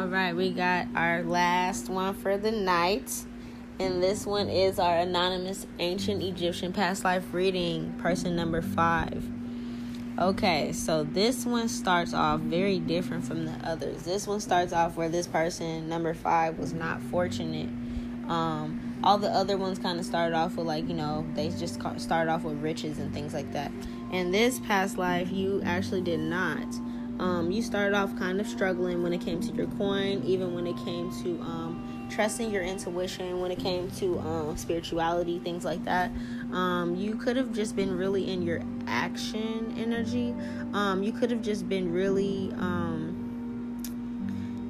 All right, we got our last one for the night. And this one is our anonymous ancient Egyptian past life reading, person number five. Okay, so this one starts off very different from the others. This one starts off where this person, number five, was not fortunate. Um, all the other ones kind of started off with, like, you know, they just started off with riches and things like that. In this past life, you actually did not. Um, you started off kind of struggling when it came to your coin, even when it came to um, trusting your intuition, when it came to um, spirituality, things like that. Um, you could have just been really in your action energy. Um, you could have just been really um,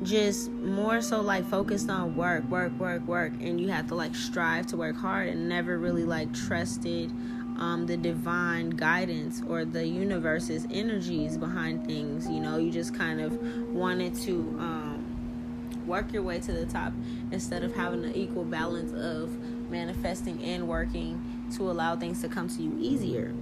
just more so like focused on work, work, work, work, and you have to like strive to work hard and never really like trusted um, the divine guidance or the universe's energies behind things. You know, you just kind of wanted to um, work your way to the top instead of having an equal balance of manifesting and working to allow things to come to you easier.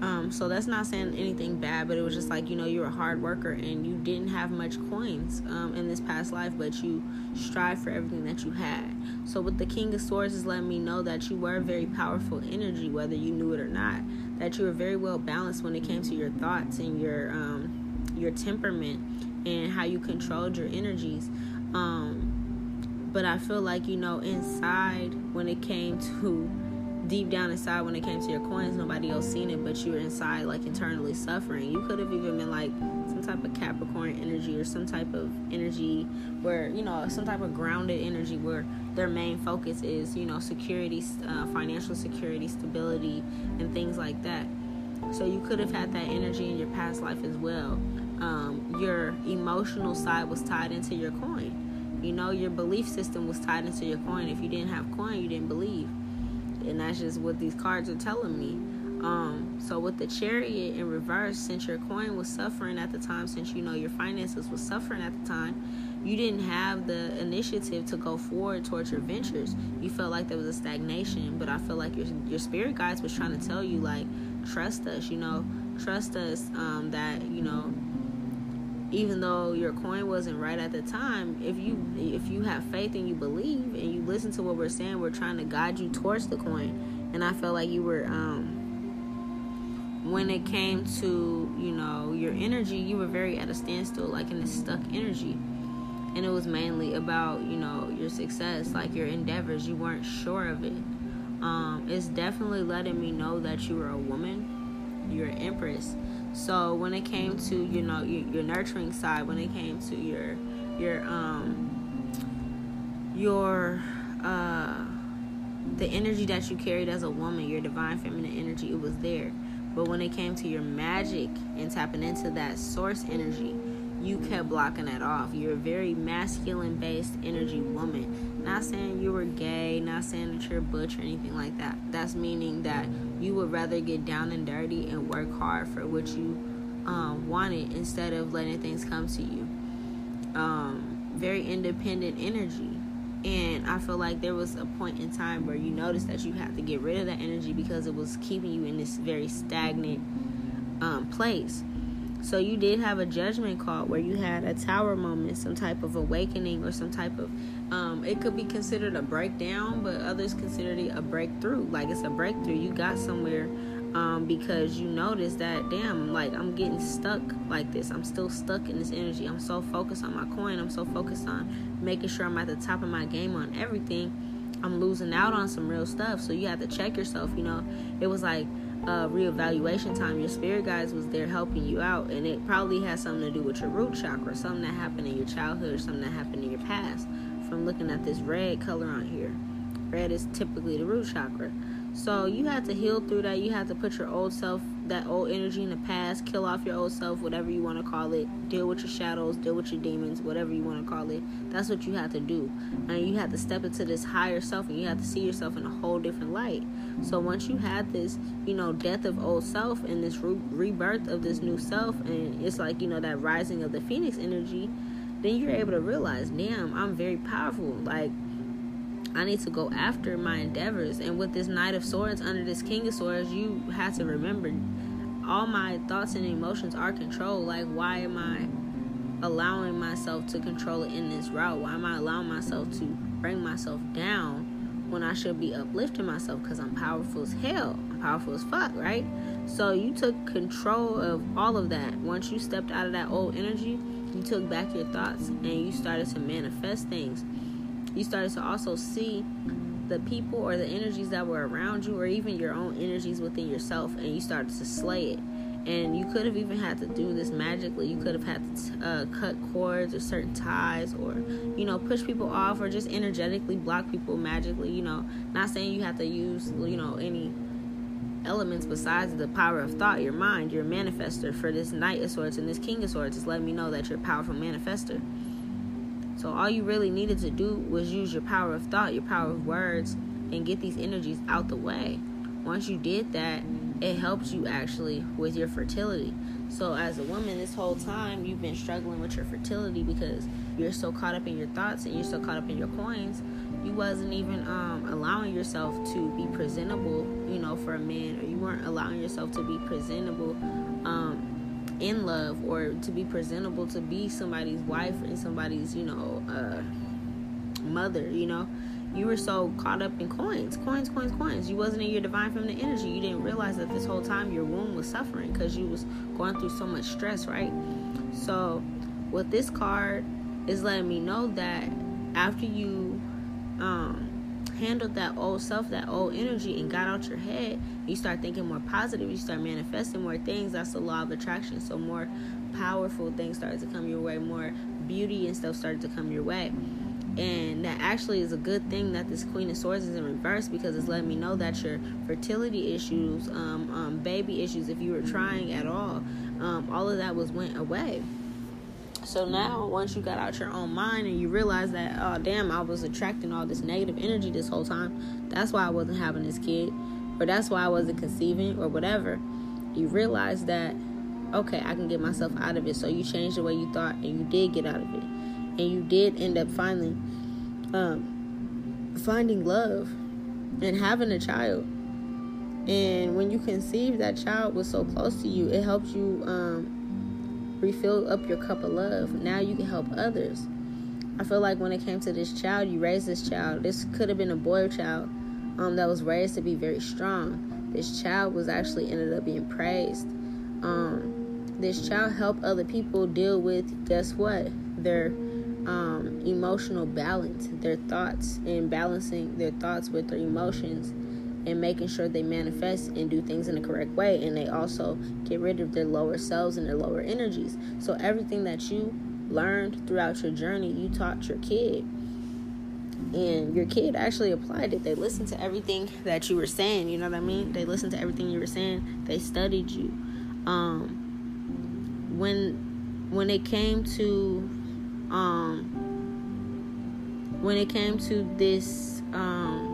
Um, so that's not saying anything bad, but it was just like, you know, you're a hard worker and you didn't have much coins um, in this past life, but you strive for everything that you had. So with the King of Swords is letting me know that you were a very powerful energy, whether you knew it or not. That you were very well balanced when it came to your thoughts and your um, your temperament and how you controlled your energies. Um, but I feel like you know inside when it came to deep down inside when it came to your coins nobody else seen it but you were inside like internally suffering you could have even been like type of capricorn energy or some type of energy where you know some type of grounded energy where their main focus is you know security uh, financial security stability and things like that. So you could have had that energy in your past life as well. Um, your emotional side was tied into your coin. You know your belief system was tied into your coin. If you didn't have coin you didn't believe. And that's just what these cards are telling me. Um, so with the chariot in reverse, since your coin was suffering at the time, since you know your finances was suffering at the time, you didn't have the initiative to go forward towards your ventures. You felt like there was a stagnation, but I feel like your your spirit guides was trying to tell you like, trust us, you know, trust us um, that you know even though your coin wasn't right at the time if you if you have faith and you believe and you listen to what we're saying we're trying to guide you towards the coin and i felt like you were um when it came to you know your energy you were very at a standstill like in a stuck energy. And it was mainly about you know your success like your endeavors. You weren't sure of it. Um it's definitely letting me know that you were a woman. You're an empress. So when it came to you know your, your nurturing side, when it came to your your um your uh the energy that you carried as a woman, your divine feminine energy, it was there. But when it came to your magic and tapping into that source energy, you kept blocking that off. You're a very masculine based energy woman. Not saying you were gay, not saying that you're a butch or anything like that. That's meaning that you would rather get down and dirty and work hard for what you um, wanted instead of letting things come to you. Um, very independent energy. And I feel like there was a point in time where you noticed that you had to get rid of that energy because it was keeping you in this very stagnant um, place. So you did have a judgment call where you had a tower moment, some type of awakening or some type of um, it could be considered a breakdown, but others consider it a breakthrough. Like it's a breakthrough. You got somewhere um, because you notice that damn, like I'm getting stuck like this. I'm still stuck in this energy. I'm so focused on my coin. I'm so focused on making sure I'm at the top of my game on everything. I'm losing out on some real stuff. So you have to check yourself. You know, it was like uh, reevaluation time, your spirit guides was there helping you out, and it probably has something to do with your root chakra, something that happened in your childhood, something that happened in your past. From looking at this red color on here, red is typically the root chakra. So you have to heal through that. You have to put your old self, that old energy in the past, kill off your old self, whatever you want to call it. Deal with your shadows, deal with your demons, whatever you want to call it. That's what you have to do. And you have to step into this higher self and you have to see yourself in a whole different light. So once you have this, you know, death of old self and this re- rebirth of this new self, and it's like, you know, that rising of the phoenix energy, then you're able to realize, damn, I'm very powerful. Like, I need to go after my endeavors. And with this Knight of Swords under this King of Swords, you have to remember all my thoughts and emotions are controlled. Like, why am I allowing myself to control it in this route? Why am I allowing myself to bring myself down when I should be uplifting myself because I'm powerful as hell? I'm powerful as fuck, right? So you took control of all of that. Once you stepped out of that old energy, you took back your thoughts and you started to manifest things. You started to also see the people or the energies that were around you, or even your own energies within yourself, and you started to slay it. And you could have even had to do this magically. You could have had to uh, cut cords or certain ties, or you know, push people off, or just energetically block people magically. You know, not saying you have to use you know any elements besides the power of thought, your mind, your manifester. For this Knight of Swords and this King of Swords is letting me know that you're a powerful manifester. So all you really needed to do was use your power of thought, your power of words, and get these energies out the way. Once you did that, it helps you actually with your fertility. So as a woman, this whole time you've been struggling with your fertility because you're so caught up in your thoughts and you're so caught up in your coins. You wasn't even um, allowing yourself to be presentable, you know, for a man, or you weren't allowing yourself to be presentable um, in love or to be presentable to be somebody's wife and somebody's you know uh, mother you know? You were so caught up in coins coins coins coins. You wasn't in your divine feminine energy. You didn't realize that this whole time your womb was suffering because you was going through so much stress right? So with this card is letting me know that after you um handled that old self, that old energy, and got out your head, you start thinking more positive, you start manifesting more things. That's the law of attraction. So more powerful things started to come your way, more beauty and stuff started to come your way. And that actually is a good thing that this Queen of Swords is in reverse because it's letting me know that your fertility issues, um, um, baby issues, if you were trying at all, um, all of that was went away. So now, once you got out your own mind and you realize that, oh, damn, I was attracting all this negative energy this whole time, that's why I wasn't having this kid, or that's why I wasn't conceiving, or whatever, you realize that, okay, I can get myself out of it. So you changed the way you thought, and you did get out of it. And you did end up finally um, finding love and having a child. And when you conceive, that child was so close to you, it helped you. Um, refill up your cup of love. Now you can help others. I feel like when it came to this child, you raised this child. This could have been a boy child um, that was raised to be very strong. This child was actually ended up being praised. Um, this child helped other people deal with guess what their um, emotional balance, their thoughts, and balancing their thoughts with their emotions and making sure they manifest and do things in the correct way. And they also get rid of their lower selves and their lower energies. So everything that you learned throughout your journey, you taught your kid. And your kid actually applied it. They listened to everything that you were saying. You know what I mean? They listened to everything you were saying. They studied you. Um, when when it came to um, when it came to this um,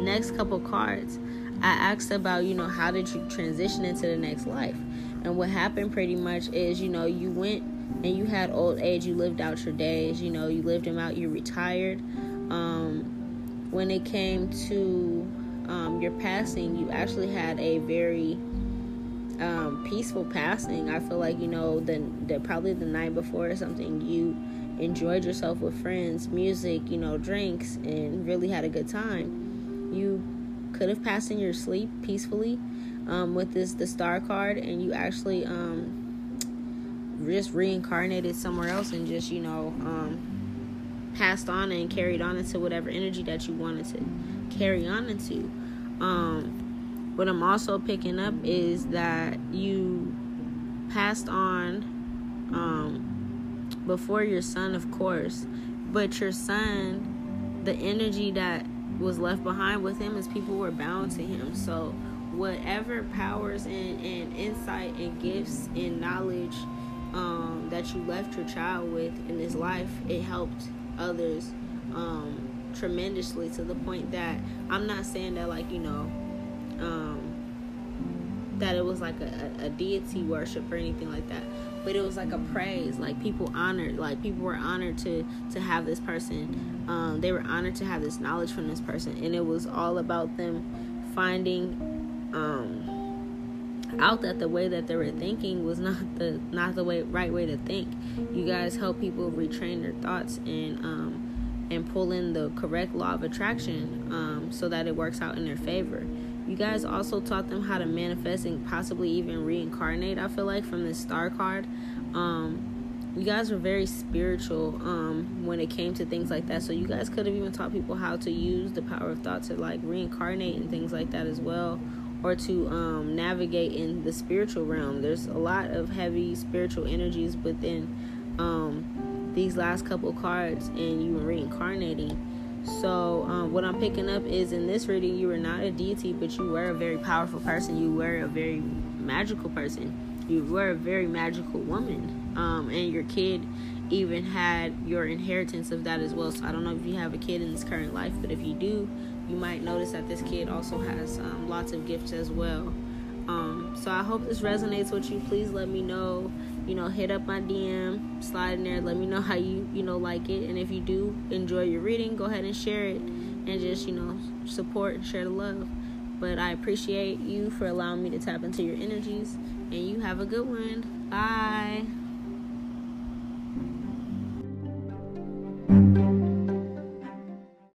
next couple cards, I asked about, you know, how did you transition into the next life? And what happened pretty much is, you know, you went and you had old age, you lived out your days, you know, you lived them out, you retired. Um, when it came to um, your passing, you actually had a very um, peaceful passing. I feel like, you know, the, the probably the night before or something, you enjoyed yourself with friends, music, you know, drinks, and really had a good time you could have passed in your sleep peacefully um, with this the star card and you actually um, just reincarnated somewhere else and just you know um, passed on and carried on into whatever energy that you wanted to carry on into. Um, what i'm also picking up is that you passed on um, before your son of course but your son the energy that was left behind with him is people were bound to him. So whatever powers and, and insight and gifts and knowledge um, that you left your child with in this life, it helped others um, tremendously to the point that I'm not saying that like you know um, that it was like a, a deity worship or anything like that but it was like a praise like people honored like people were honored to to have this person um, they were honored to have this knowledge from this person and it was all about them finding um, out that the way that they were thinking was not the not the way right way to think. You guys help people retrain their thoughts and um and pull in the correct law of attraction um so that it works out in their favor. You guys also taught them how to manifest and possibly even reincarnate, I feel like, from the star card. Um you guys were very spiritual um when it came to things like that. So you guys could have even taught people how to use the power of thought to like reincarnate and things like that as well or to um, navigate in the spiritual realm. There's a lot of heavy spiritual energies within um, these last couple cards, and you were reincarnating. So, um, what I'm picking up is in this reading, you were not a deity, but you were a very powerful person. You were a very magical person. You were a very magical woman. Um, and your kid even had your inheritance of that as well. So, I don't know if you have a kid in this current life, but if you do, you might notice that this kid also has um, lots of gifts as well. Um, so I hope this resonates with you. Please let me know. You know, hit up my DM, slide in there. Let me know how you you know like it, and if you do enjoy your reading, go ahead and share it, and just you know support and share the love. But I appreciate you for allowing me to tap into your energies, and you have a good one. Bye.